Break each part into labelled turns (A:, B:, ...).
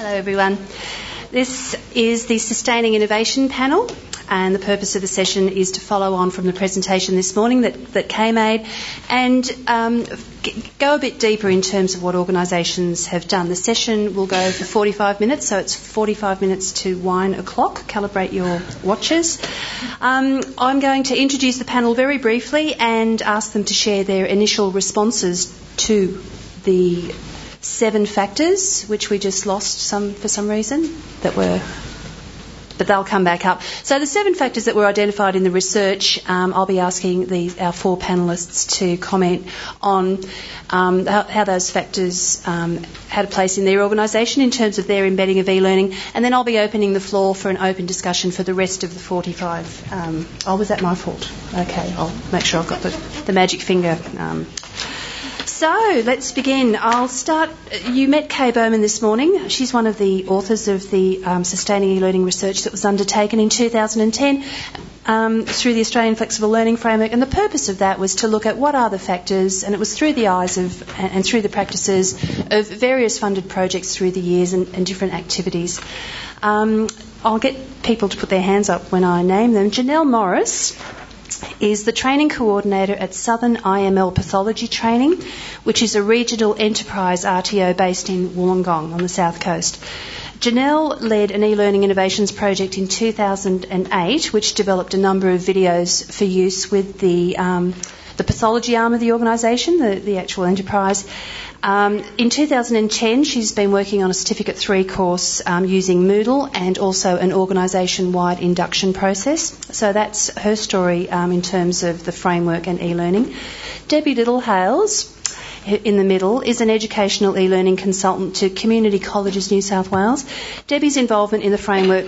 A: Hello, everyone. This is the Sustaining Innovation Panel, and the purpose of the session is to follow on from the presentation this morning that, that Kay made and um, go a bit deeper in terms of what organisations have done. The session will go for 45 minutes, so it's 45 minutes to wine o'clock. Calibrate your watches. Um, I'm going to introduce the panel very briefly and ask them to share their initial responses to the seven factors, which we just lost some for some reason that were. But they'll come back up. So the seven factors that were identified in the research, um, I'll be asking the, our four panellists to comment on um, how, how, those factors um, had a place in their organisation in terms of their embedding of e-learning, and then I'll be opening the floor for an open discussion for the rest of the 45. Um, oh, was that my fault? Okay, I'll make sure I've got the, the magic finger um, so let's begin. I'll start. You met Kay Bowman this morning. She's one of the authors of the um, Sustaining E-Learning research that was undertaken in 2010 um, through the Australian Flexible Learning Framework. And the purpose of that was to look at what are the factors, and it was through the eyes of and, and through the practices of various funded projects through the years and, and different activities. Um, I'll get people to put their hands up when I name them. Janelle Morris is the training coordinator at Southern IML Pathology Training, which is a regional enterprise RTO based in Wollongong on the south coast. Janelle led an e-learning innovations project in 2008, which developed a number of videos for use with the um, the pathology arm of the organisation, the, the actual enterprise, um, in 2010, she's been working on a Certificate 3 course um, using Moodle and also an organisation wide induction process. So that's her story um, in terms of the framework and e learning. Debbie Littlehales, in the middle is an educational e-learning consultant to Community Colleges New South Wales. Debbie's involvement in the framework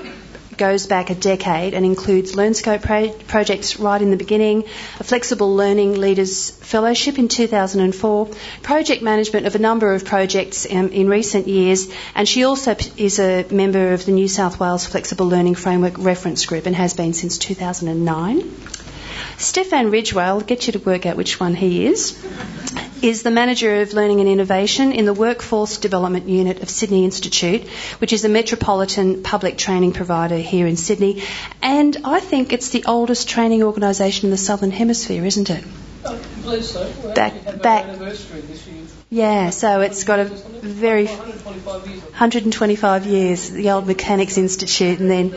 A: goes back a decade and includes LearnScope pro- projects right in the beginning, a Flexible Learning Leaders Fellowship in 2004, project management of a number of projects um, in recent years, and she also is a member of the New South Wales Flexible Learning Framework Reference Group and has been since 2009. Stefan Ridgeway, I'll get you to work out which one he is, is the Manager of Learning and Innovation in the Workforce Development Unit of Sydney Institute, which is a metropolitan public training provider here in Sydney. And I think it's the oldest training organisation in the Southern Hemisphere, isn't it?
B: I believe so.
A: back, back. Yeah, so it's got a very
B: 125 years.
A: 125 years, the old Mechanics Institute, and then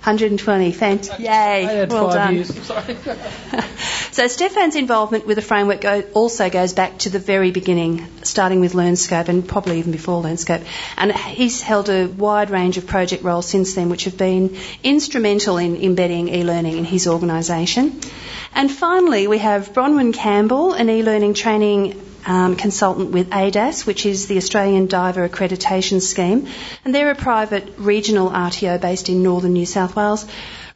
A: 120. Fant- Yay. well done. so Stefan's involvement with the framework go- also goes back to the very beginning, starting with LearnScope and probably even before LearnScope. And he's held a wide range of project roles since then, which have been instrumental in embedding e-learning in his organisation. And finally, we have Bronwyn Campbell, an e-learning training um, consultant with ADAS, which is the Australian Diver Accreditation Scheme, and they're a private regional RTO based in northern New South Wales.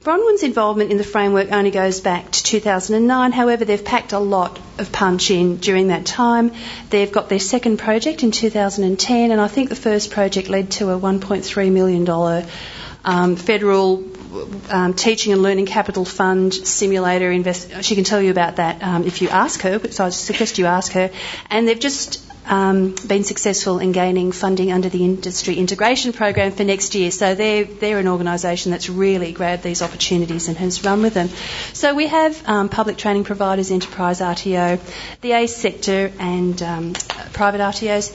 A: Bronwyn's involvement in the framework only goes back to 2009. However, they've packed a lot of punch in during that time. They've got their second project in 2010, and I think the first project led to a $1.3 million um, federal um, Teaching and Learning Capital Fund simulator. Invest- she can tell you about that um, if you ask her, so I suggest you ask her. And they've just um, been successful in gaining funding under the Industry Integration Program for next year. So they're, they're an organisation that's really grabbed these opportunities and has run with them. So we have um, public training providers, enterprise RTO, the A sector, and um, private RTOs.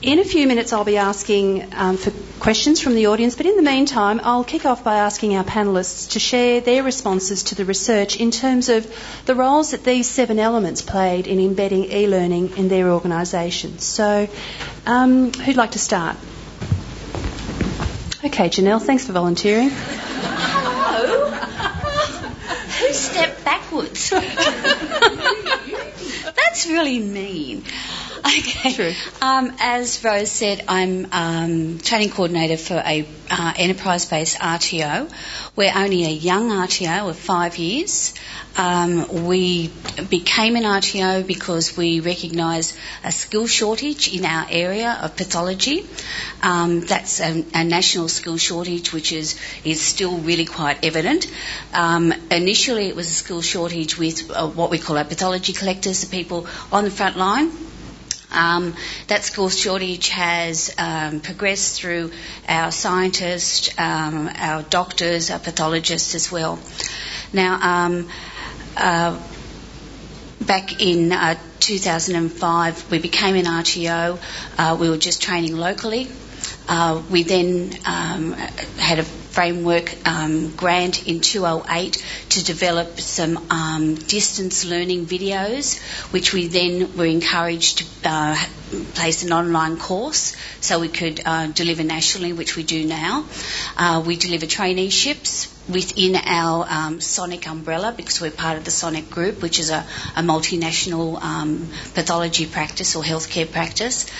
A: In a few minutes, I'll be asking um, for questions from the audience, but in the meantime, I'll kick off by asking our panellists to share their responses to the research in terms of the roles that these seven elements played in embedding e learning in their organisations. So, um, who'd like to start? Okay, Janelle, thanks for volunteering.
C: Hello. Who stepped backwards? That's really mean. Okay.
A: True.
C: Um, as Rose said, I'm um, training coordinator for a uh, enterprise-based RTO. We're only a young RTO of five years. Um, we became an RTO because we recognise a skill shortage in our area of pathology. Um, that's a, a, national skill shortage, which is is still really quite evident. Um, initially, it was a skill shortage with uh, what we call our pathology collectors, the people on the front line Um, that skills shortage has um, progressed through our scientists, um, our doctors, our pathologists as well. Now, um, uh, back in uh, 2005, we became an RTO. Uh, we were just training locally. Uh, we then um, had a framework um, grant in 208 to develop some um, distance learning videos, which we then were encouraged to uh, place an online course so we could uh, deliver nationally, which we do now. Uh, we deliver traineeships within our um, Sonic umbrella because we're part of the Sonic group, which is a, a multinational um, pathology practice or healthcare practice.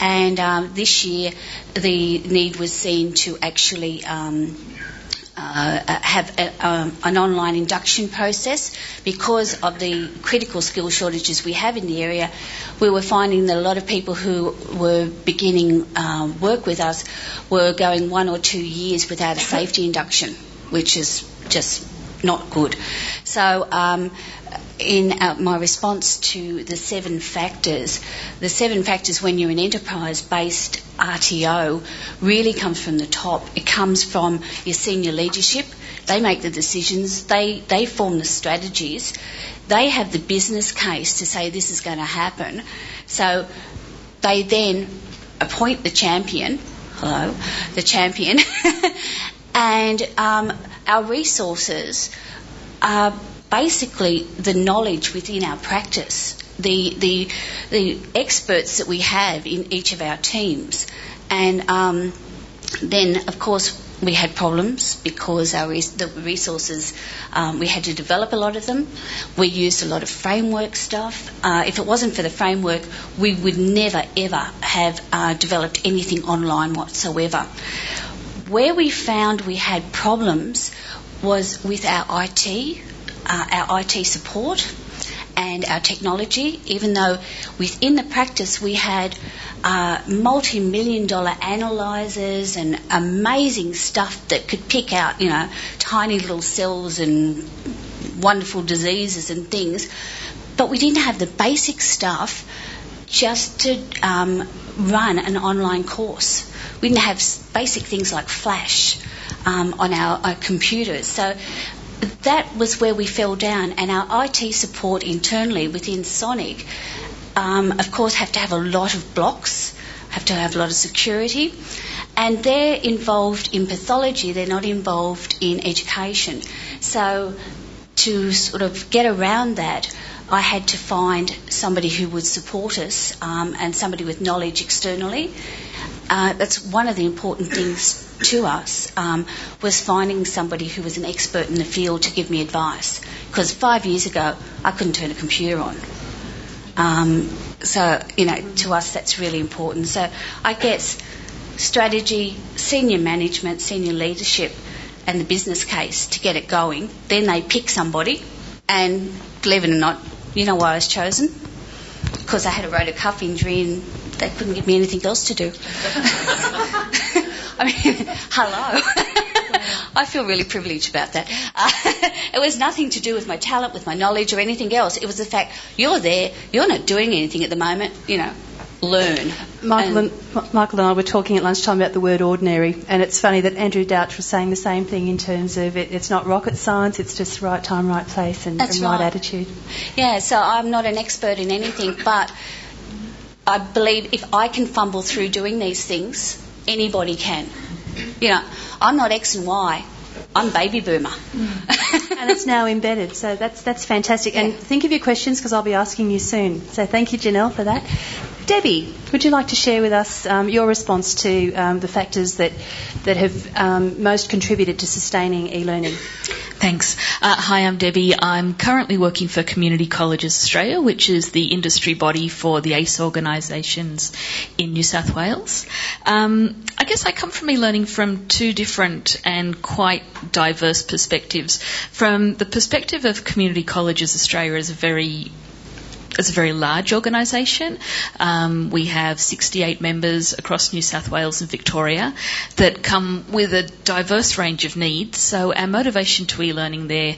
C: And um, this year, the need was seen to actually um, uh, have a, um, an online induction process because of the critical skill shortages we have in the area. We were finding that a lot of people who were beginning um, work with us were going one or two years without a safety induction which is just not good. So, um, in uh, my response to the seven factors, the seven factors when you're an enterprise based RTO really comes from the top. It comes from your senior leadership. They make the decisions, they, they form the strategies, they have the business case to say this is going to happen. So they then appoint the champion, hello, the champion, and um, our resources are basically the knowledge within our practice, the, the, the experts that we have in each of our teams. And um, then, of course, we had problems because our res- the resources um, we had to develop a lot of them. We used a lot of framework stuff. Uh, if it wasn't for the framework, we would never ever have uh, developed anything online whatsoever. Where we found we had problems was with our IT, uh, our IT support, and our technology, even though within the practice we had uh, multi million dollar analyzers and amazing stuff that could pick out, you know, tiny little cells and wonderful diseases and things. But we didn't have the basic stuff just to um, run an online course. We didn't have basic things like Flash um, on our, our computers. So that was where we fell down, and our IT support internally within Sonic, um, of course, have to have a lot of blocks, have to have a lot of security, and they're involved in pathology, they're not involved in education. So to sort of get around that, I had to find somebody who would support us um, and somebody with knowledge externally. Uh, that's one of the important things to us um, was finding somebody who was an expert in the field to give me advice. Because five years ago, I couldn't turn a computer on. Um, so, you know, to us that's really important. So I guess strategy, senior management, senior leadership, and the business case to get it going. Then they pick somebody, and believe it or not, you know why I was chosen? Because I had a rotator cuff injury and they couldn't give me anything else to do. I mean, hello. I feel really privileged about that. Uh, it was nothing to do with my talent, with my knowledge, or anything else. It was the fact you're there, you're not doing anything at the moment, you know, learn.
A: Michael and, and, Michael and I were talking at lunchtime about the word ordinary, and it's funny that Andrew Douch was saying the same thing in terms of it, it's not rocket science, it's just right time, right place, and, and right. right attitude.
C: Yeah, so I'm not an expert in anything, but I believe if I can fumble through doing these things, anybody can. You know, I'm not X and Y. I'm baby boomer.
A: and it's now embedded, so that's that's fantastic. And think of your questions because I'll be asking you soon. So thank you, Janelle, for that. Debbie, would you like to share with us um, your response to um, the factors that that have um, most contributed to sustaining e-learning?
D: Thanks. Uh, hi, I'm Debbie. I'm currently working for Community Colleges Australia, which is the industry body for the ACE organisations in New South Wales. Um, I guess I come from e-learning from two different and quite diverse perspectives. From the perspective of Community Colleges Australia as a very it's a very large organisation. Um, we have 68 members across New South Wales and Victoria that come with a diverse range of needs. So our motivation to e-learning there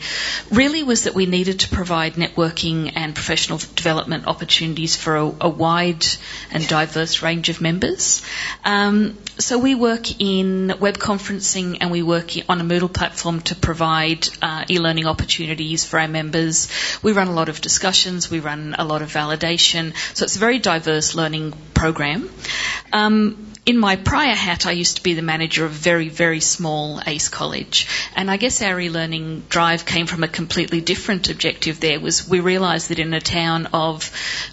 D: really was that we needed to provide networking and professional development opportunities for a, a wide and diverse range of members. Um, so we work in web conferencing and we work on a Moodle platform to provide uh, e-learning opportunities for our members. We run a lot of discussions. We run a lot of validation. So it's a very diverse learning program. Um, in my prior hat, I used to be the manager of a very, very small ACE college. And I guess our e-learning drive came from a completely different objective there was we realised that in a town of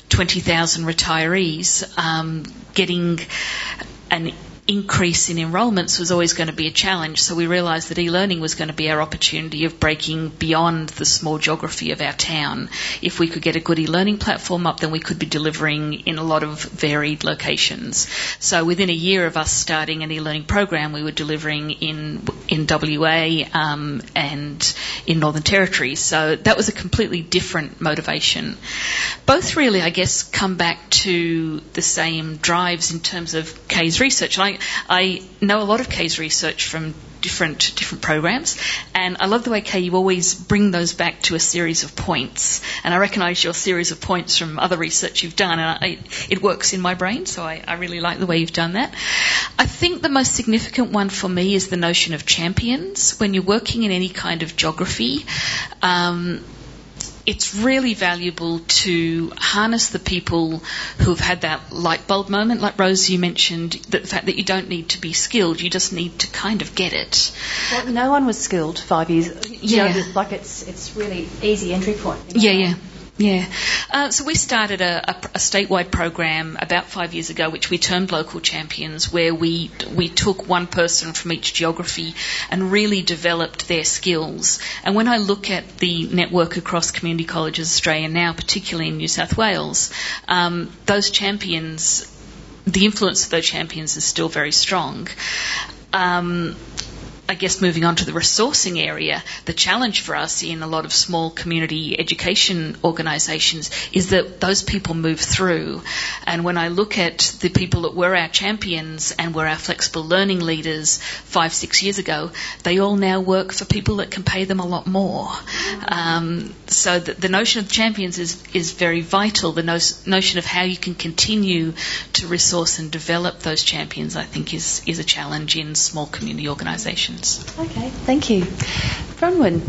D: 20,000 retirees, um, getting an increase in enrolments was always going to be a challenge. So we realised that e-learning was going to be our opportunity of breaking beyond the small geography of our town. If we could get a good e-learning platform up, then we could be delivering in a lot of varied locations. So within a year of us starting an e-learning program, we were delivering in in WA um, and in Northern Territory. So that was a completely different motivation. Both really, I guess, come back to the same drives in terms of Kay's research. I, I know a lot of Kay's research from different different programs, and I love the way Kay you always bring those back to a series of points. And I recognise your series of points from other research you've done, and I, it works in my brain, so I, I really like the way you've done that. I think the most significant one for me is the notion of champions. When you're working in any kind of geography, um, it's really valuable to harness the people who've had that light bulb moment, like Rose, you mentioned, the fact that you don't need to be skilled, you just need to kind of get it.
A: Well, no one was skilled five years. You
D: Yeah.
A: know, like it's it's really easy entry point. you know.
D: Yeah, yeah. Yeah. Uh, so we started a, a, a statewide program about five years ago, which we termed Local Champions, where we we took one person from each geography and really developed their skills. And when I look at the network across community colleges Australia now, particularly in New South Wales, um, those champions, the influence of those champions is still very strong. Um, I guess moving on to the resourcing area, the challenge for us in a lot of small community education organisations is that those people move through. And when I look at the people that were our champions and were our flexible learning leaders five, six years ago, they all now work for people that can pay them a lot more. Um, so the, the notion of champions is, is very vital. The no, notion of how you can continue to resource and develop those champions, I think, is, is a challenge in small community organisations.
A: Okay, thank you. Bronwyn.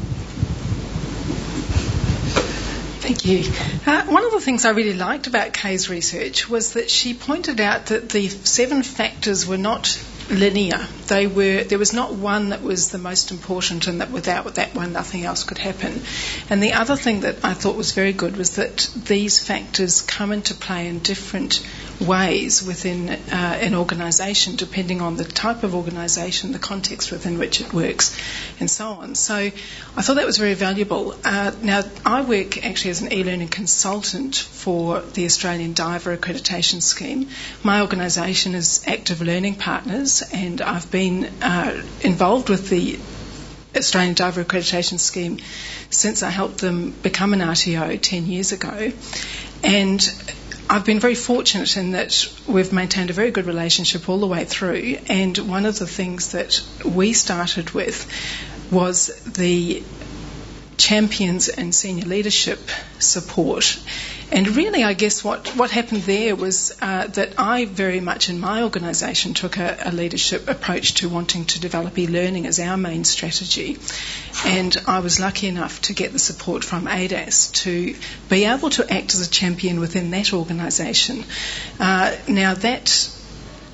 E: Thank you. Uh, one of the things I really liked about Kay's research was that she pointed out that the seven factors were not linear. They were there was not one that was the most important, and that without that one, nothing else could happen. And the other thing that I thought was very good was that these factors come into play in different ways within uh, an organisation, depending on the type of organisation, the context within which it works, and so on. So I thought that was very valuable. Uh, now, I work actually as an e-learning consultant for the Australian Diver Accreditation Scheme. My organisation is Active Learning Partners, and I've been uh, involved with the Australian Diver Accreditation Scheme since I helped them become an RTO 10 years ago. And I've been very fortunate in that we've maintained a very good relationship all the way through. And one of the things that we started with was the champions and senior leadership support. And really, I guess what, what happened there was uh, that I very much in my organisation took a, a leadership approach to wanting to develop e learning as our main strategy. And I was lucky enough to get the support from ADAS to be able to act as a champion within that organisation. Uh, now, that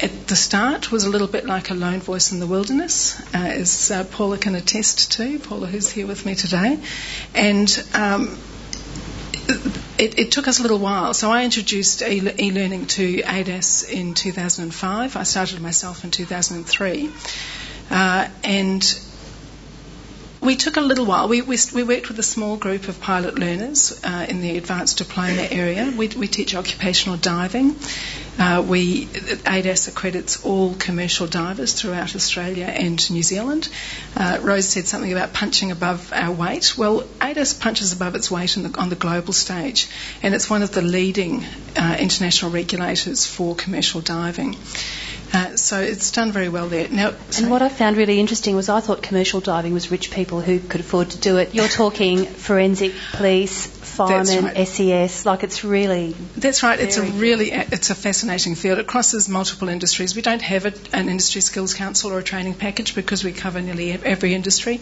E: at the start was a little bit like a lone voice in the wilderness, uh, as uh, Paula can attest to. Paula, who's here with me today, and um, it, it, took us a little while. So I introduced e- e-learning to ADAS in 2005. I started myself in 2003, uh, and we took a little while. We, we, we, worked with a small group of pilot learners uh, in the advanced diploma area. We, we teach occupational diving. Uh, we ADAS accredits all commercial divers throughout Australia and New Zealand. Uh, Rose said something about punching above our weight. Well, ADAS punches above its weight the, on the global stage, and it's one of the leading uh, international regulators for commercial diving. Uh, so it's done very well there. Now,
A: and what I found really interesting was I thought commercial diving was rich people who could afford to do it. You're talking forensic police, firemen, right. SES. Like it's really.
E: That's right. It's a really it's a fascinating field. It crosses multiple industries. We don't have a, an industry skills council or a training package because we cover nearly every industry.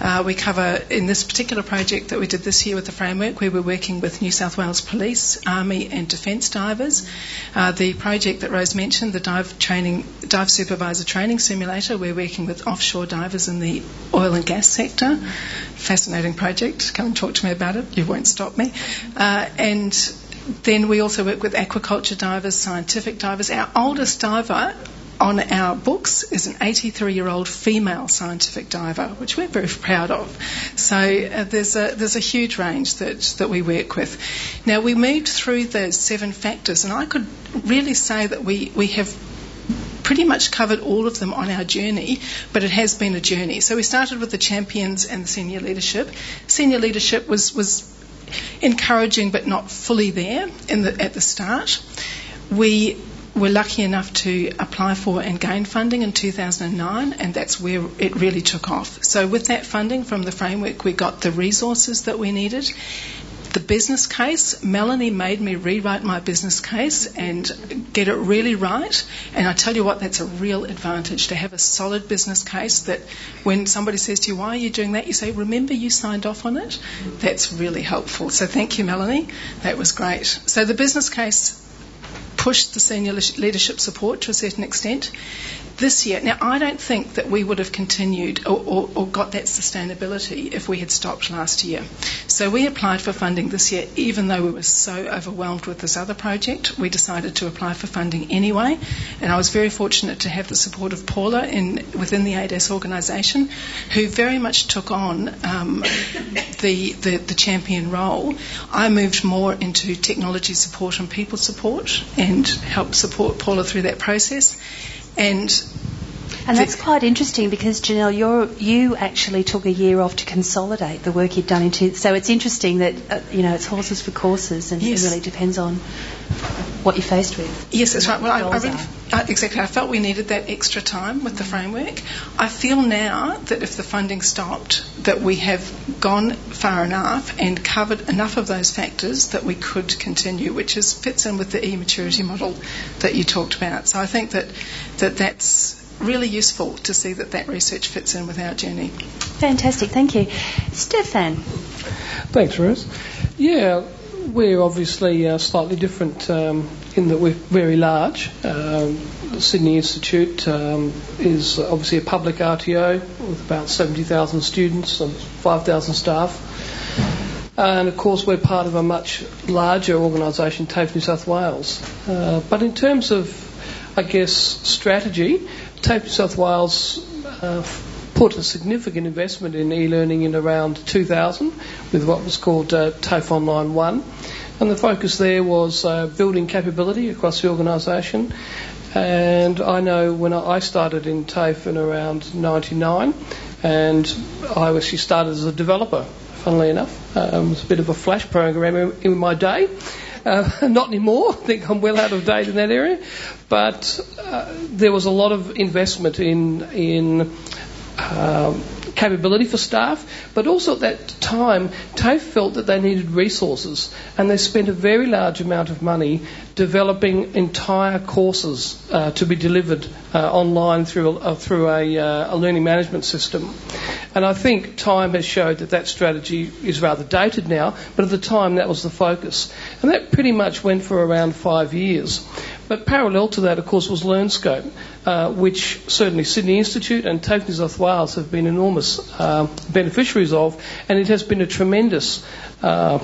E: Uh, we cover in this particular project that we did this year with the framework. We were working with New South Wales Police, Army, and Defence divers. Uh, the project that Rose mentioned, the dive training dive supervisor training simulator. We're working with offshore divers in the oil and gas sector. Fascinating project. Come and talk to me about it. You won't stop me. Uh, and then we also work with aquaculture divers, scientific divers. Our oldest diver on our books is an 83 year old female scientific diver, which we're very proud of. So uh, there's, a, there's a huge range that, that we work with. Now, we moved through those seven factors, and I could really say that we, we have pretty much covered all of them on our journey, but it has been a journey. So we started with the champions and the senior leadership. Senior leadership was, was encouraging but not fully there the, at the start. We were lucky enough to apply for and gain funding in 2009, and that's where it really took off. So, with that funding from the framework, we got the resources that we needed. The business case, Melanie made me rewrite my business case and get it really right. And I tell you what, that's a real advantage to have a solid business case that when somebody says to you, Why are you doing that? you say, Remember you signed off on it. That's really helpful. So thank you, Melanie. That was great. So the business case pushed the senior leadership support to a certain extent this year. Now, I don't think that we would have continued or, or, or, got that sustainability if we had stopped last year. So we applied for funding this year, even though we were so overwhelmed with this other project. We decided to apply for funding anyway, and I was very fortunate to have the support of Paula in, within the ADAS organisation, who very much took on um, the, the, the champion role. I moved more into technology support and people support, and helped support Paula through that process. And
A: and that's quite interesting because Janelle, you you actually took a year off to consolidate the work you'd done into. So it's interesting that uh, you know it's horses for courses, and yes. it really depends on what you're faced with.
E: Yes, that's right. Well, I, I really, uh, exactly. I felt we needed that extra time with the framework. I feel now that if the funding stopped, that we have gone far enough and covered enough of those factors that we could continue, which is fits in with the e-maturity model that you talked about. So I think that that that's really useful to see that that research fits in with our journey.
A: Fantastic, thank you. Stefan.
F: Thanks, Ruth. Yeah, we're obviously uh, slightly different um, in that we're very large. Um, the Sydney Institute um, is obviously a public RTO with about 70,000 students and 5,000 staff. And of course, we're part of a much larger organisation, TAFE New South Wales. Uh, but in terms of, I guess, strategy, TAFE New South Wales uh, put a significant investment in e-learning in around 2000 with what was called uh, TAFE Online 1. And the focus there was uh, building capability across the organisation. And I know when I started in TAFE in around 99, and I actually started as a developer, funnily enough. Um, it was a bit of a flash program in my day. Uh, not anymore. I think I'm well out of date in that area. But uh, there was a lot of investment in in um, capability for staff, but also at that time, TAFE felt that they needed resources, and they spent a very large amount of money developing entire courses uh, to be delivered uh, online through a, uh, through a, uh, a, learning management system. And I think time has showed that that strategy is rather dated now, but at the time that was the focus. And that pretty much went for around five years. But parallel to that, of course, was LearnScope, uh, which certainly Sydney Institute and TAFE New South Wales have been enormous uh, beneficiaries of, and it has been a tremendous uh,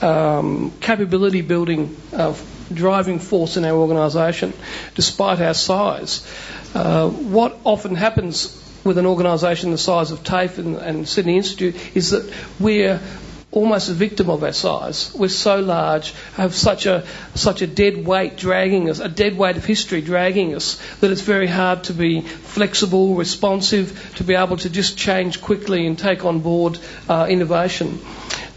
F: um, capability building uh, driving force in our organisation, despite our size. Uh, what often happens with an organisation the size of TAFE and, and Sydney Institute is that we're almost a victim of our size. We're so large, have such a such a dead weight dragging us, a dead weight of history dragging us, that it's very hard to be flexible, responsive, to be able to just change quickly and take on board uh, innovation.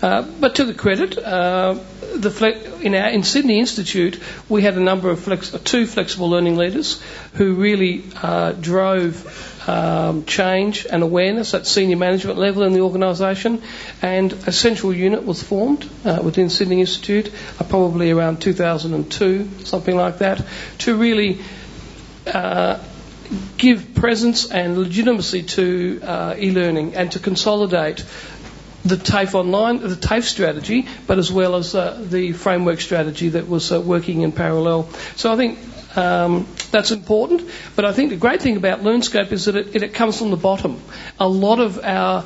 F: Uh, but to the credit, uh, the fle- in, our, in Sydney Institute, we had a number of flex- two flexible learning leaders who really uh, drove um, change and awareness at senior management level in the organisation, and a central unit was formed uh, within Sydney Institute, uh, probably around 2002, something like that, to really uh, give presence and legitimacy to uh, e-learning and to consolidate the TAFE online, the TAFE strategy, but as well as uh, the framework strategy that was uh, working in parallel. So I think um, that's important. But I think the great thing about LearnScope is that it, it comes from the bottom. A lot of our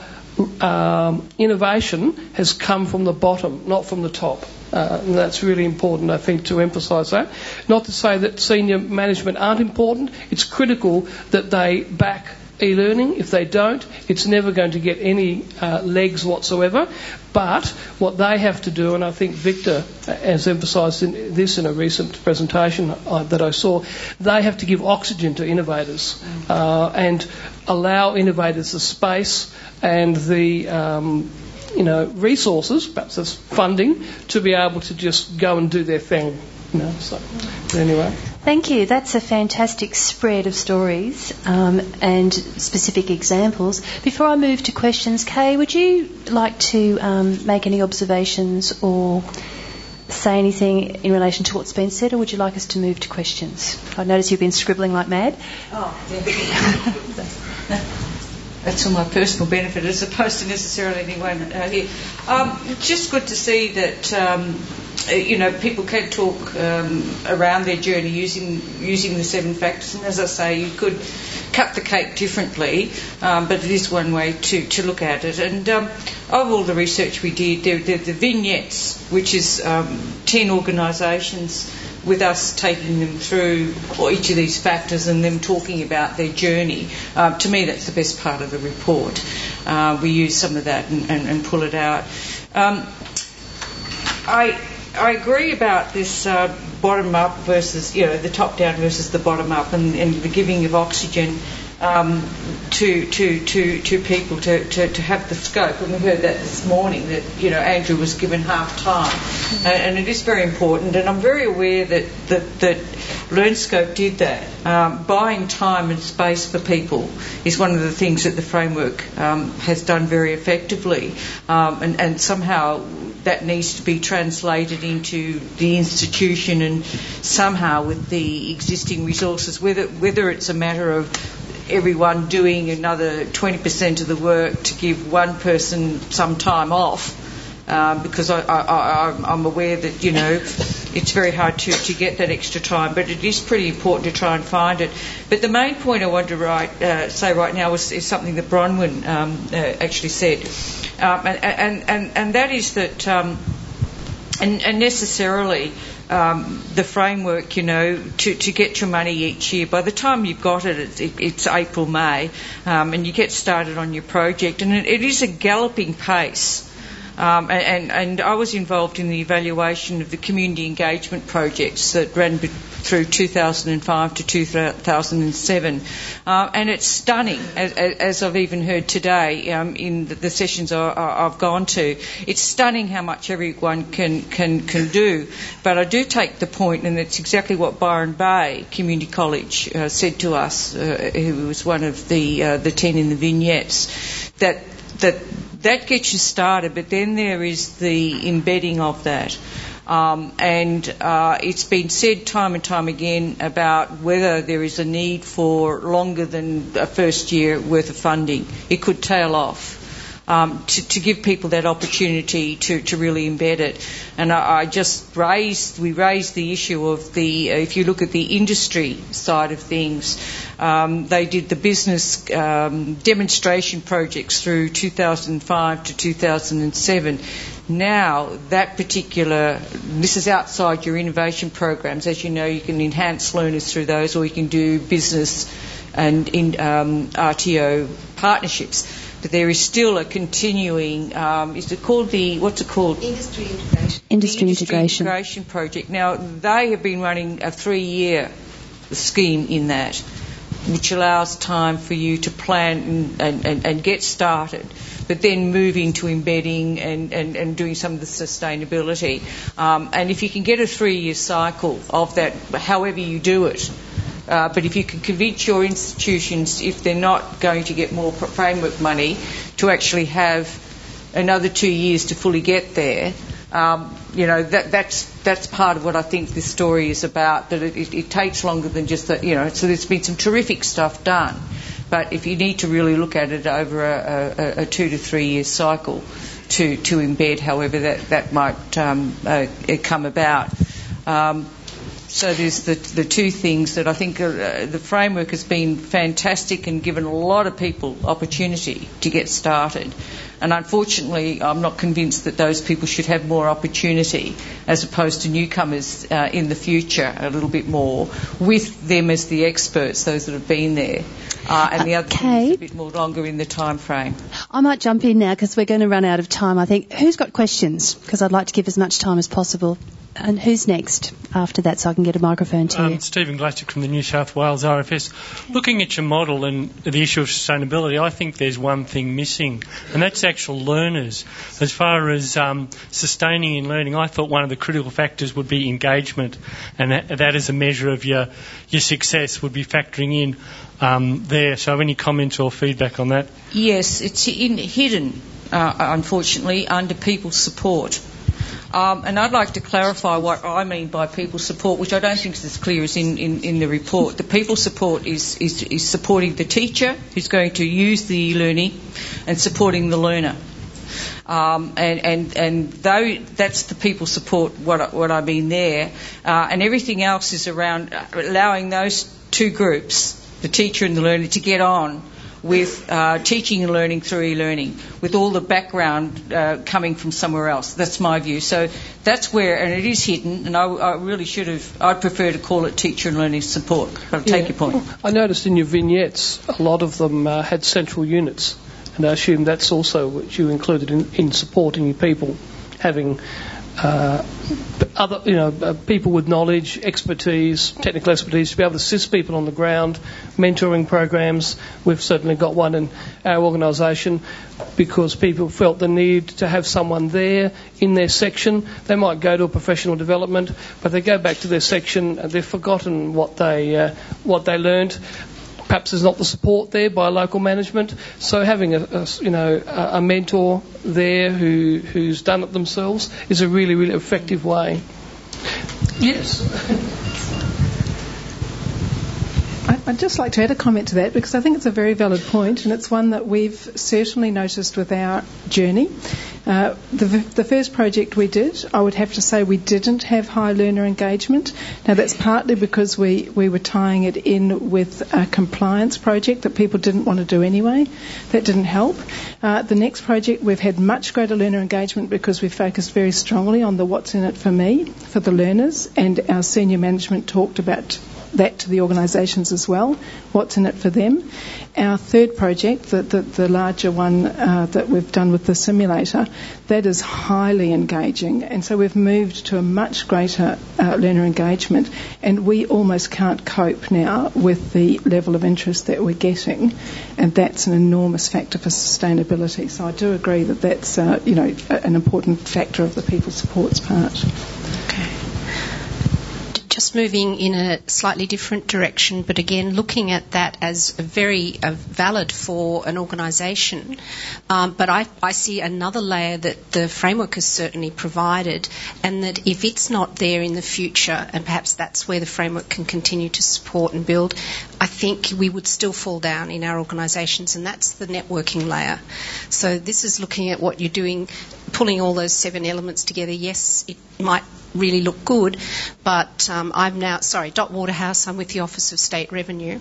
F: um, innovation has come from the bottom, not from the top. Uh, and that's really important, I think, to emphasise that. Not to say that senior management aren't important. It's critical that they back e-learning. If they don't, it's never going to get any uh, legs whatsoever. But what they have to do, and I think Victor has emphasised this in a recent presentation uh, that I saw, they have to give oxygen to innovators uh, and allow innovators the space and the um, you know resources, perhaps there's funding, to be able to just go and do their thing. You know, so anyway.
A: Thank you. That's a fantastic spread of stories um, and specific examples. Before I move to questions, Kay, would you like to um, make any observations or say anything in relation to what's been said, or would you like us to move to questions? I notice you've been scribbling like mad.
B: Oh, yeah. That's for my personal benefit as opposed to necessarily anyone uh, here. Um, just good to see that um, you know, people can talk um, around their journey using using the seven factors. And as I say, you could cut the cake differently, um, but it is one way to, to look at it. And um, of all the research we did, the, vignettes, which is um, 10 organisations with us taking them through each of these factors and them talking about their journey. Uh, to me, that's the best part of the report. Uh, we use some of that and, and, and pull it out. Um, I I agree about this uh, bottom up versus, you know, the top down versus the bottom up and, and the giving of oxygen um, to, to, to, to people to, to, to have the scope. And we heard that this morning that, you know, Andrew was given half time. And, and it is very important. And I'm very aware that, that, that LearnScope did that. Um, buying time and space for people is one of the things that the framework um, has done very effectively. Um, and, and somehow that needs to be translated into the institution and somehow with the existing resources, whether, whether it's a matter of everyone doing another 20% of the work to give one person some time off. Um, because I, I, am aware that you know it's very hard to, to get that extra time, but it is pretty important to try and find it. But the main point I want to write, uh, say right now is, is, something that Bronwyn um, uh, actually said, um, and, and, and, and that is that, um, and, and necessarily um, the framework, you know, to, to get your money each year. By the time you've got it, it's, it, it's April, May, um, and you get started on your project, and it, it is a galloping pace. Um, and, and, I was involved in the evaluation of the community engagement projects that ran through 2005 to 2007. Uh, and it's stunning, as, as, I've even heard today um, in the, the sessions I, have gone to. It's stunning how much everyone can, can, can do. But I do take the point, and it's exactly what Byron Bay Community College uh, said to us, uh, who was one of the, uh, the 10 in the vignettes, that, that that gets you started, but then there is the embedding of that. Um, and uh, it's been said time and time again about whether there is a need for longer than a first year worth of funding. It could tail off. Um, to, to, give people that opportunity to, to really embed it. And I, I, just raised, we raised the issue of the, uh, if you look at the industry side of things, um, they did the business um, demonstration projects through 2005 to 2007 now that particular, this is outside your innovation programs. As you know, you can enhance learners through those, or you can do business and in um, RTO partnerships. But there is still a continuing, um, is it called the, what's it called?
C: Industry integration.
A: Industry,
B: the
A: integration.
B: integration project. Now, they have been running a three year scheme in that, which allows time for you to plan and, and, and get started, but then move into embedding and, and, and doing some of the sustainability. Um, and if you can get a three year cycle of that, however you do it, uh, but if you can convince your institutions, if they're not going to get more framework money, to actually have another two years to fully get there, um, you know that, that's that's part of what I think this story is about. That it, it, it takes longer than just that. You know, so there's been some terrific stuff done, but if you need to really look at it over a, a, a two to three year cycle to to embed, however that that might um, uh, come about. Um, so there's the, the two things that I think uh, the framework has been fantastic and given a lot of people opportunity to get started. And unfortunately, I'm not convinced that those people should have more opportunity as opposed to newcomers uh, in the future a little bit more with them as the experts, those that have been there. Uh, and the other thing is a bit more longer in the time frame.
A: I might jump in now because we're going to run out of time. I think who's got questions? Because I'd like to give as much time as possible. And who's next after that so I can get a microphone to
G: um,
A: you?
G: Stephen Glassick from the New South Wales RFS. Looking at your model and the issue of sustainability, I think there's one thing missing, and that's actual learners. As far as um, sustaining in learning, I thought one of the critical factors would be engagement, and that, that as a measure of your, your success would be factoring in um, there. So, any comments or feedback on that?
B: Yes, it's in, hidden, uh, unfortunately, under people's support. Um, and I'd like to clarify what I mean by people support, which I don't think is as clear as in, in, in the report. The people support is, is, is supporting the teacher who's going to use the e-learning and supporting the learner. Um, and and and though that's the people support what I, what I mean there, uh, and everything else is around allowing those two groups, the teacher and the learner, to get on with uh, teaching and learning through e-learning, with all the background uh, coming from somewhere else. That's my view. So that's where, and it is hidden, and I, I really should have, I'd prefer to call it teacher and learning support, but I take your point.
F: I noticed in your vignettes, a lot of them uh, had central units, and I assume that's also what you included in, in supporting your people having uh, other, you know, uh, people with knowledge, expertise, technical expertise to be able to assist people on the ground, mentoring programs. We've certainly got one in our organisation because people felt the need to have someone there in their section. They might go to a professional development, but they go back to their section and they've forgotten what they uh, what they learned perhaps there's not the support there by local management. So having a, a you know a, a, mentor there who who's done it themselves is a really really effective way. Yes.
E: I'd just like to add a comment to that because I think it's a very valid point and it's one that we've certainly noticed with our journey. Uh, the, the, first project we did, I would have to say we didn't have high learner engagement. Now that's partly because we, we were tying it in with a compliance project that people didn't want to do anyway. That didn't help. Uh, the next project we've had much greater learner engagement because we focused very strongly on the what's in it for me, for the learners, and our senior management talked about that to the organisations as well, what's in it for them. Our third project, the, the, the larger one uh, that we've done with the simulator, that is highly engaging, and so we've moved to a much greater uh, learner engagement, and we almost can't cope now with the level of interest that we're getting, and that's an enormous factor for sustainability. So I do agree that that's uh, you know an important factor of the people supports part.
H: Just moving in a slightly different direction, but again looking at that as very uh, valid for an organisation. Um, but I, I, see another layer that the framework has certainly provided, and that if it's not there in the future, and perhaps that's where the framework can continue to support and build, I think we would still fall down in our organisations, and that's the networking layer. So this is looking at what you're doing, pulling all those seven elements together. Yes, it might really look good. But um, I'm now, sorry, Dot Waterhouse, I'm with the Office of State Revenue.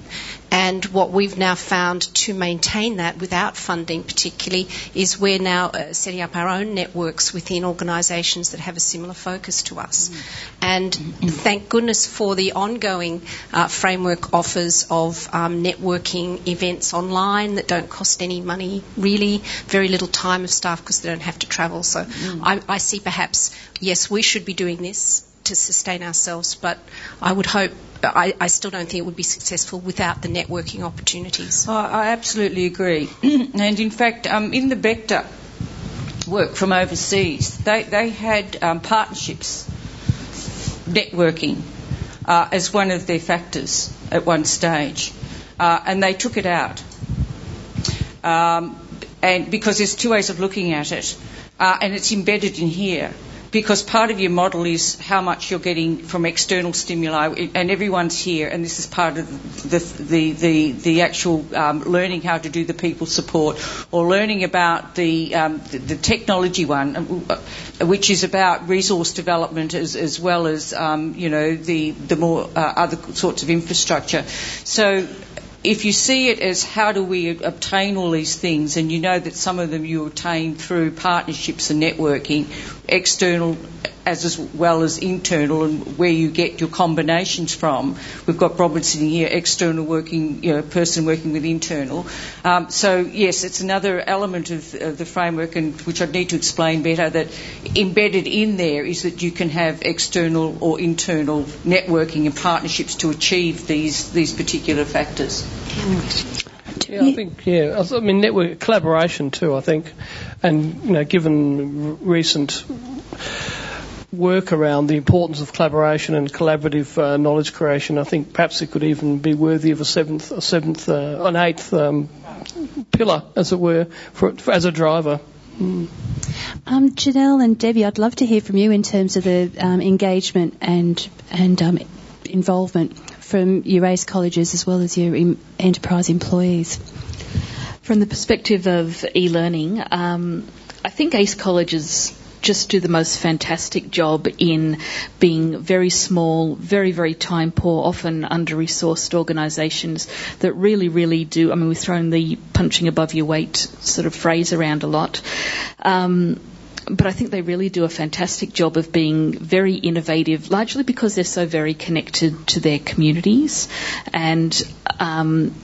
H: And what we've now found to maintain that without funding, particularly, is we're now uh, setting up our own networks within organisations that have a similar focus to us. Mm. And thank goodness for the ongoing uh, framework offers of um, networking events online that don't cost any money, really, very little time of staff because they don't have to travel. So mm. I, I see perhaps, yes, we should be doing this to sustain ourselves, but I would hope. I, I, still don't think it would be successful without the networking opportunities.
B: Oh, I absolutely agree. and in fact, um, in the BECTA work from overseas, they, they had um, partnerships, networking, uh, as one of their factors at one stage, uh, and they took it out. Um, and because there's two ways of looking at it, uh, and it's embedded in here because part of your model is how much you're getting from external stimuli, and everyone's here, and this is part of the the the, the actual um, learning how to do the people support, or learning about the um, the, the, technology one, which is about resource development as, as well as um, you know the the more uh, other sorts of infrastructure. So if you see it as how do we obtain all these things, and you know that some of them you obtain through partnerships and networking, external as as well as internal, and where you get your combinations from. We've got Robert sitting here, external working, you know, person working with internal. Um, so yes, it's another element of, of, the framework, and which I'd need to explain better. That embedded in there is that you can have external or internal networking and partnerships to achieve these these particular factors.
F: Yeah, I think yeah. I mean, network collaboration too. I think, and you know, given recent work around the importance of collaboration and collaborative uh, knowledge creation, I think perhaps it could even be worthy of a seventh, a seventh, uh, an eighth um, pillar, as it were, for, for as a driver. Mm.
A: Um, Janelle and Debbie, I'd love to hear from you in terms of the um, engagement and and um, involvement from your ACE colleges as well as your em- enterprise employees.
D: From the perspective of e-learning, um, I think ACE colleges just do the most fantastic job in being very small, very, very time poor, often under resourced organisations that really, really do. I mean, we've thrown the punching above your weight sort of phrase around a lot. Um, but I think they really do a fantastic job of being very innovative, largely because they're so very connected to their communities and um,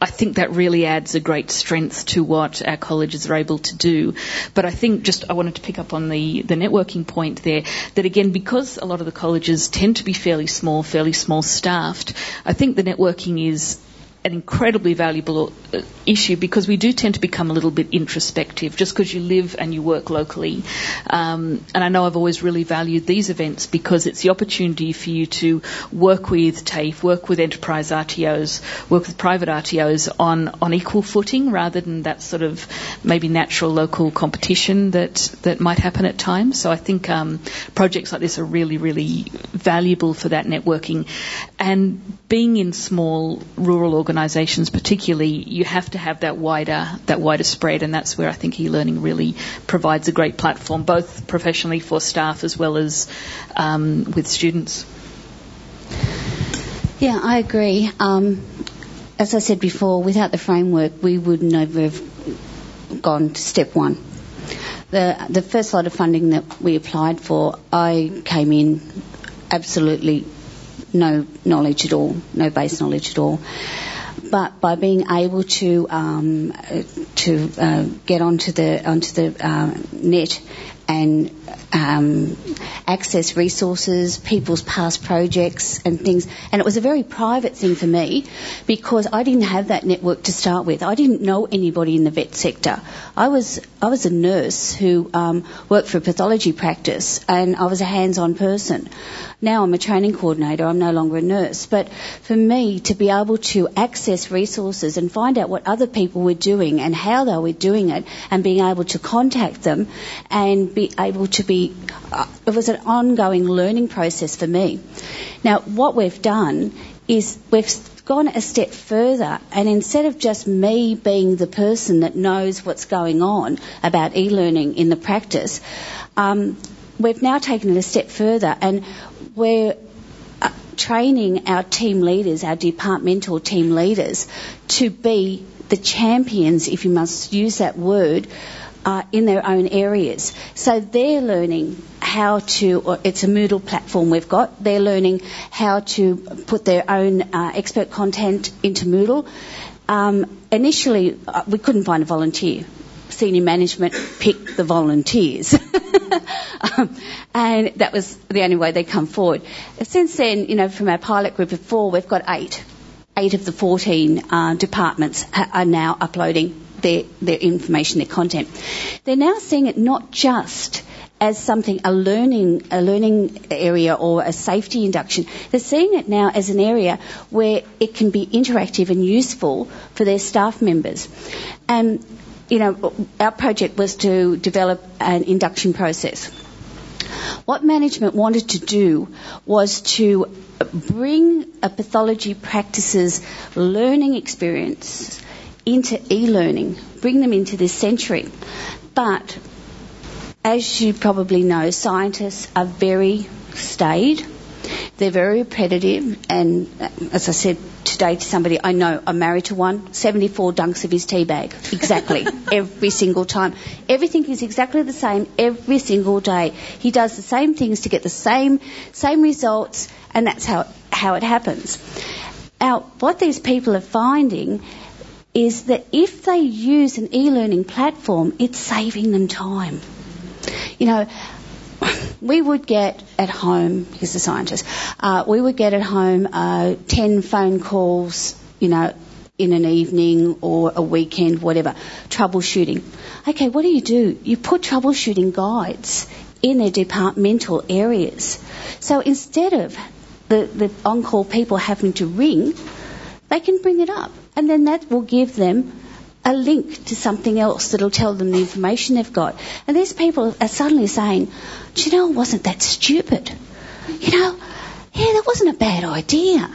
D: I think that really adds a great strength to what our colleges are able to do. But I think just I wanted to pick up on the, the networking point there that again, because a lot of the colleges tend to be fairly small, fairly small staffed, I think the networking is an incredibly valuable uh, issue because we do tend to become a little bit introspective just because you live and you work locally. Um, and I know I've always really valued these events because it's the opportunity for you to work with TAFE, work with enterprise RTOs, work with private RTOs on, on equal footing rather than that sort of maybe natural local competition that, that might happen at times. So I think um, projects like this are really, really valuable for that networking. And being in small rural organizations organisations, particularly, you have to have that wider that wider spread, and that's where I think e-learning really provides a great platform, both professionally for staff as well as um, with students.
C: Yeah, I agree. Um, as I said before, without the framework, we would never have gone to step one. The the first lot of funding that we applied for, I came in absolutely no knowledge at all, no base knowledge at all but by being able to um, to uh, get onto the onto the uh, net and um, access resources, people's past projects and things. And it was a very private thing for me because I didn't have that network to start with. I didn't know anybody in the vet sector. I was I was a nurse who um, worked for a pathology practice, and I was a hands-on person. Now I'm a training coordinator. I'm no longer a nurse. But for me to be able to access resources and find out what other people were doing and how they were doing it, and being able to contact them and be able to be, uh, it was an ongoing learning process for me. Now, what we've done is we've gone a step further, and instead of just me being the person that knows what's going on about e-learning in the practice, um, we've now taken it a step further and we're uh, training our team leaders, our departmental team leaders, to be the champions, if you must use that word, uh, in their own areas. So they're learning how to, it's a Moodle platform we've got, they're learning how to put their own uh, expert content into Moodle. Um, initially, uh, we couldn't find a volunteer. Senior management picked the volunteers. um, and that was the only way they come forward. Since then, you know, from our pilot group of four, we've got eight. Eight of the 14 uh, departments ha- are now uploading their, their information, their content. They're now seeing it not just as something a learning a learning area or a safety induction. They're seeing it now as an area where it can be interactive and useful for their staff members. And you know, our project was to develop an induction process. What management wanted to do was to bring a pathology practices learning experience into e-learning, bring them into this century. But as you probably know, scientists are very staid. They're very repetitive, and as I said today to somebody I know, I'm married to one, 74 dunks of his tea bag, exactly, every single time. Everything is exactly the same every single day. He does the same things to get the same same results, and that's how how it happens. Now, what these people are finding is that if they use an e-learning platform, it's saving them time. You know, we would get at home, he's a scientist, uh, we would get at home uh, 10 phone calls, you know, in an evening or a weekend, whatever, troubleshooting. Okay, what do you do? You put troubleshooting guides in their departmental areas. So instead of the, the on-call people having to ring, they can bring it up. And then that will give them a link to something else that'll tell them the information they've got. And these people are suddenly saying, do you know, wasn't that stupid? You know, yeah, that wasn't a bad idea.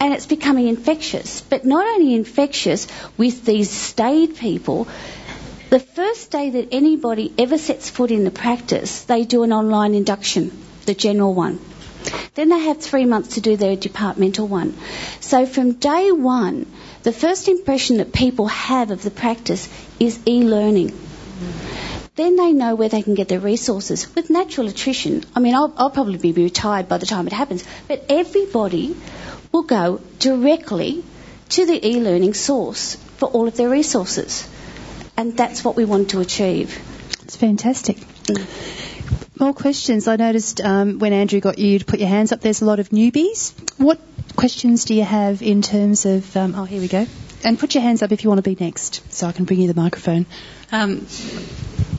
C: And it's becoming infectious. But not only infectious with these staid people, the first day that anybody ever sets foot in the practice, they do an online induction, the general one. Then they have three months to do their departmental one. So from day one, the first impression that people have of the practice is e-learning. Then they know where they can get their resources. With natural attrition, I mean, I'll, I'll probably be retired by the time it happens, but everybody will go directly to the e-learning source for all of their resources. And that's what we want to achieve.
I: It's fantastic. More questions. I noticed um, when Andrew got you to put your hands up, there's a lot of newbies. What questions do you have in terms of? Um, oh, here we go. And put your hands up if you want to be next, so I can bring you the microphone.
J: Um,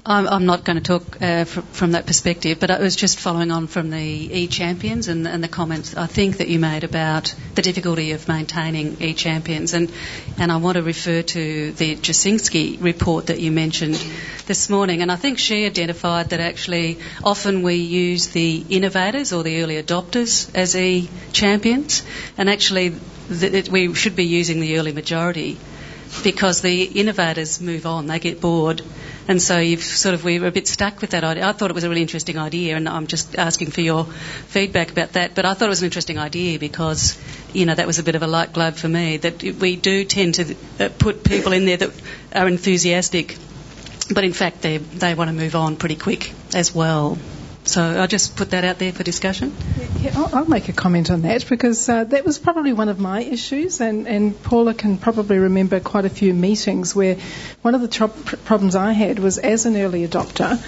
J: I'm, I'm, not going to talk uh, fr- from that perspective, but I was just following on from the e-champions and, and, the comments I think that you made about the difficulty of maintaining e-champions, and and I want to refer to the Jasinski report that you mentioned this morning, and I think she identified that actually often we use the innovators or the early adopters as e-champions, and actually we should be using the early majority because the innovators move on, they get bored. And so you've sort of, we were a bit stuck with that idea. I thought it was a really interesting idea, and I'm just asking for your feedback about that. But I thought it was an interesting idea because, you know, that was a bit of a light glove for me, that we do tend to uh, put people in there that are enthusiastic, but in fact they, they want to move on pretty quick as well. So I'll just put that out there for discussion.
E: Yeah, I'll, I'll make a comment on that because uh, that was probably one of my issues, and, and Paula can probably remember quite a few meetings where one of the tro- problems I had was as an early adopter,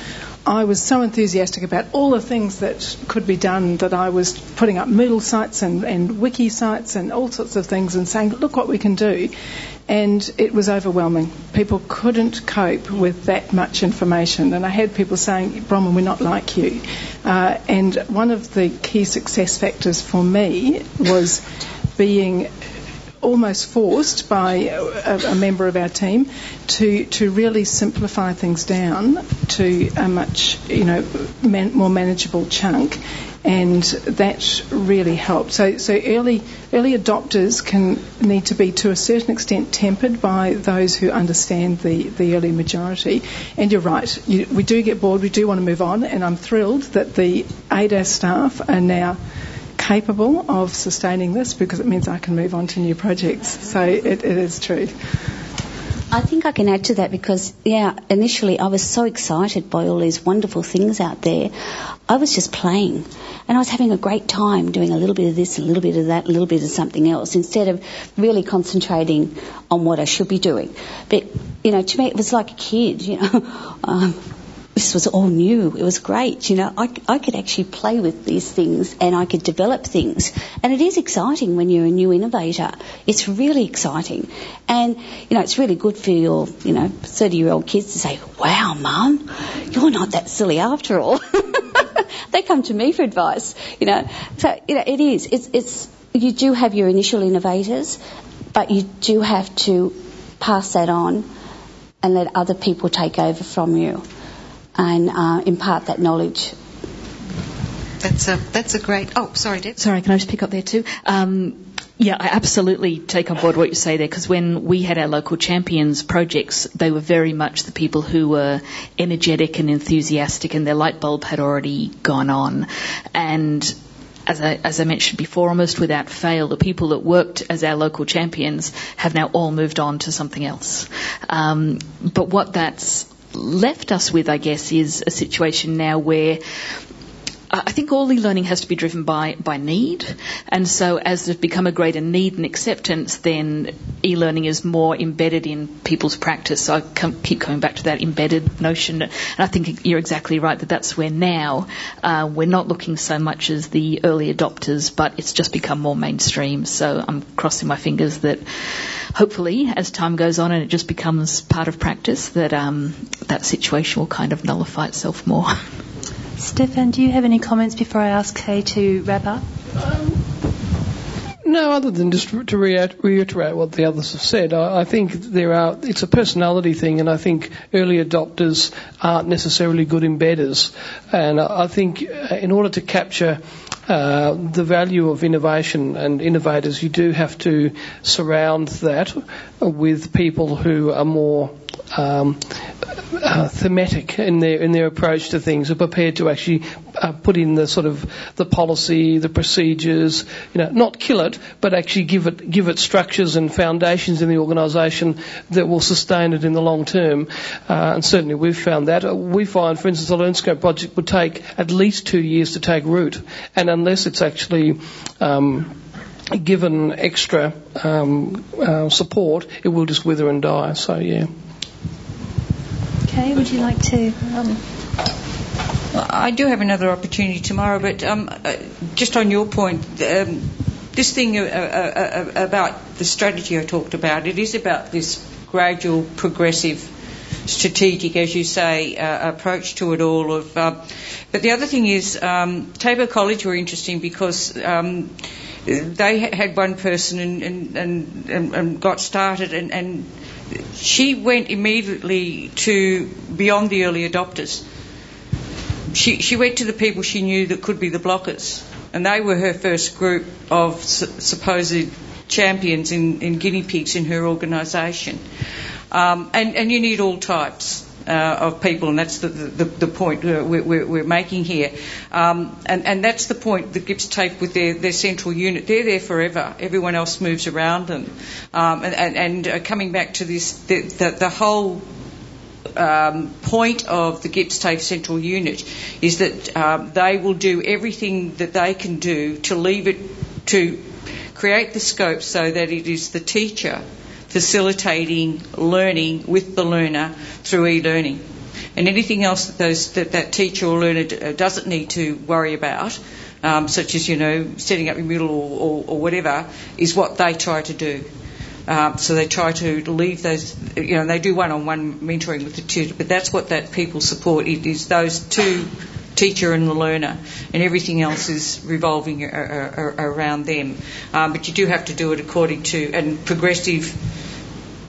E: I was so enthusiastic about all the things that could be done that I was putting up Moodle sites and, and wiki sites and all sorts of things and saying, look what we can do and it was overwhelming. People couldn't cope with that much information, and I had people saying, Bronwyn, we're not like you. Uh, and one of the key success factors for me was being almost forced by a, a, member of our team to to really simplify things down to a much you know man, more manageable chunk and that really helped. So, so early early adopters can need to be to a certain extent tempered by those who understand the, the early majority. And you're right, you, we do get bored, we do want to move on, and I'm thrilled that the ADAS staff are now capable of sustaining this because it means I can move on to new projects. So it, it is true.
C: I think I can add to that because, yeah, initially I was so excited by all these wonderful things out there. I was just playing and I was having a great time doing a little bit of this, a little bit of that, a little bit of something else instead of really concentrating on what I should be doing. But, you know, to me it was like a kid, you know. Um, this was all new. It was great. You know, I, I could actually play with these things and I could develop things. And it is exciting when you're a new innovator. It's really exciting. And, you know, it's really good for your, you know, 30 year old kids to say, wow, mum, you're not that silly after all. they come to me for advice, you know. So, you know, it is. It's, it's, you do have your initial innovators, but you do have to pass that on and let other people take over from you and uh, impart that knowledge.
B: That's a that's a great. Oh, sorry, Deb.
D: Sorry, can I just pick up there too? Um, yeah, I absolutely take on board what you say there because when we had our local champions projects, they were very much the people who were energetic and enthusiastic, and their light bulb had already gone on. And as I, as I, mentioned before, almost without fail, the people that worked as our local champions have now all moved on to something else. Um, but what that's left us with, I guess, is a situation now where I think all e-learning has to be driven by, by need. And so as there's become a greater need and acceptance, then e-learning is more embedded in people's practice. So I keep coming back to that embedded notion. And I think you're exactly right that that's where now uh, we're not looking so much as the early adopters, but it's just become more mainstream. So I'm crossing my fingers that hopefully as time goes on and it just becomes part of practice that um, that situation will kind of nullify itself more.
A: Stefan, do you have any comments before I ask Kay to wrap up?
F: No, other than just to reiterate what the others have said, I, think there are. It's a personality thing, and I think early adopters aren't necessarily good embedders. And I think uh, in order to capture uh, the value of innovation and innovators, you do have to surround that with people who are more um, uh, thematic in their in their approach to things, are prepared to actually uh, put in the sort of the policy, the procedures, you know, not kill it, but actually give it give it structures and foundations in the organisation that will sustain it in the long term. Uh, and certainly we've found that. Uh, we find, for instance, the LearnScope project would take at least two years to take root, and unless it's actually um, given extra um, uh, support, it will just wither and die. So yeah.
A: Okay, would you like to? Um...
B: I do have another opportunity tomorrow, but um, uh, just on your point, um, this thing uh, uh, uh, about the strategy I talked about, it is about this gradual, progressive, strategic, as you say, uh, approach to it all. Of, uh, but the other thing is, um, Tabor College were interesting because um, they had one person and, and, and, and got started and she went immediately to beyond the early adopters. She, she went to the people she knew that could be the blockers, and they were her first group of su- supposed champions in, in guinea pigs in her organisation. Um, and, and you need all types uh, of people, and that's the, the, the point uh, we're, we're, making here. Um, and, and that's the point that Gipps take with their, their central unit. They're there forever. Everyone else moves around them. Um, and and, and uh, coming back to this, the, the, the whole um, point of the Gipps TAFE Central Unit is that um, they will do everything that they can do to leave it to create the scope so that it is the teacher facilitating learning with the learner through e-learning. And anything else that, those, that, that teacher or learner uh, doesn't need to worry about, um, such as, you know, setting up your Moodle or, or, or whatever, is what they try to do. Um, so they try to leave those, you know, they do one-on-one mentoring with the tutor, but that's what that people support. Is those two teacher and the learner, and everything else is revolving around them. Um, but you do have to do it according to and progressive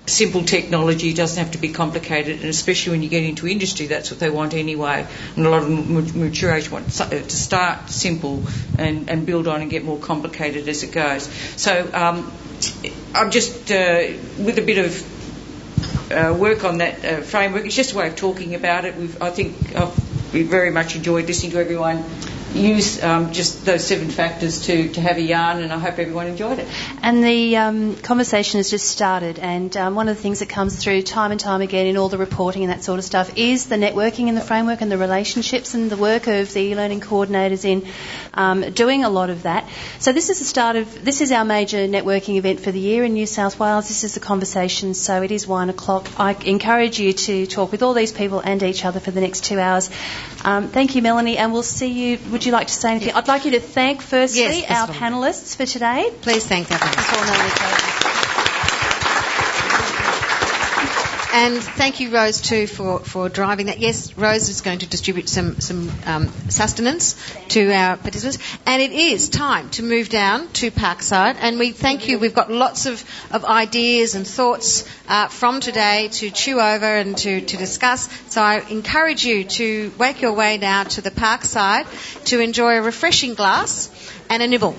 B: simple technology doesn't have to be complicated, and especially when you get into industry, that's what they want anyway. And a lot of mature age want to start simple and, and build on and get more complicated as it goes. So um, I'm just uh, with a bit of uh, work on that uh, framework. It's just a way of talking about it. We've, I think I've very much enjoyed listening to everyone use um, just those seven factors to, to have a yarn, and I hope everyone enjoyed it.
A: And the um, conversation has just started, and um, one of the things that comes through time and time again in all the reporting and that sort of stuff is the networking and the framework and the relationships and the work of the e-learning coordinators in um, doing a lot of that. So this is the start of this is our major networking event for the year in New South Wales. This is the conversation, so it is one o'clock. I encourage you to talk with all these people and each other for the next two hours. Um, thank you, Melanie, and we'll see you. Would you like to say anything? I'd like you to thank firstly
K: yes,
A: our panellists for today.
K: Please thank our panellists. And thank you, Rose, too, for, for driving that. Yes, Rose is going to distribute some, some um, sustenance to our participants. And it is time to move down to Parkside. And we thank you. We've got lots of, of ideas and thoughts uh, from today to chew over and to, to discuss. So I encourage you to wake your way now to the Parkside to enjoy a refreshing glass and a nibble.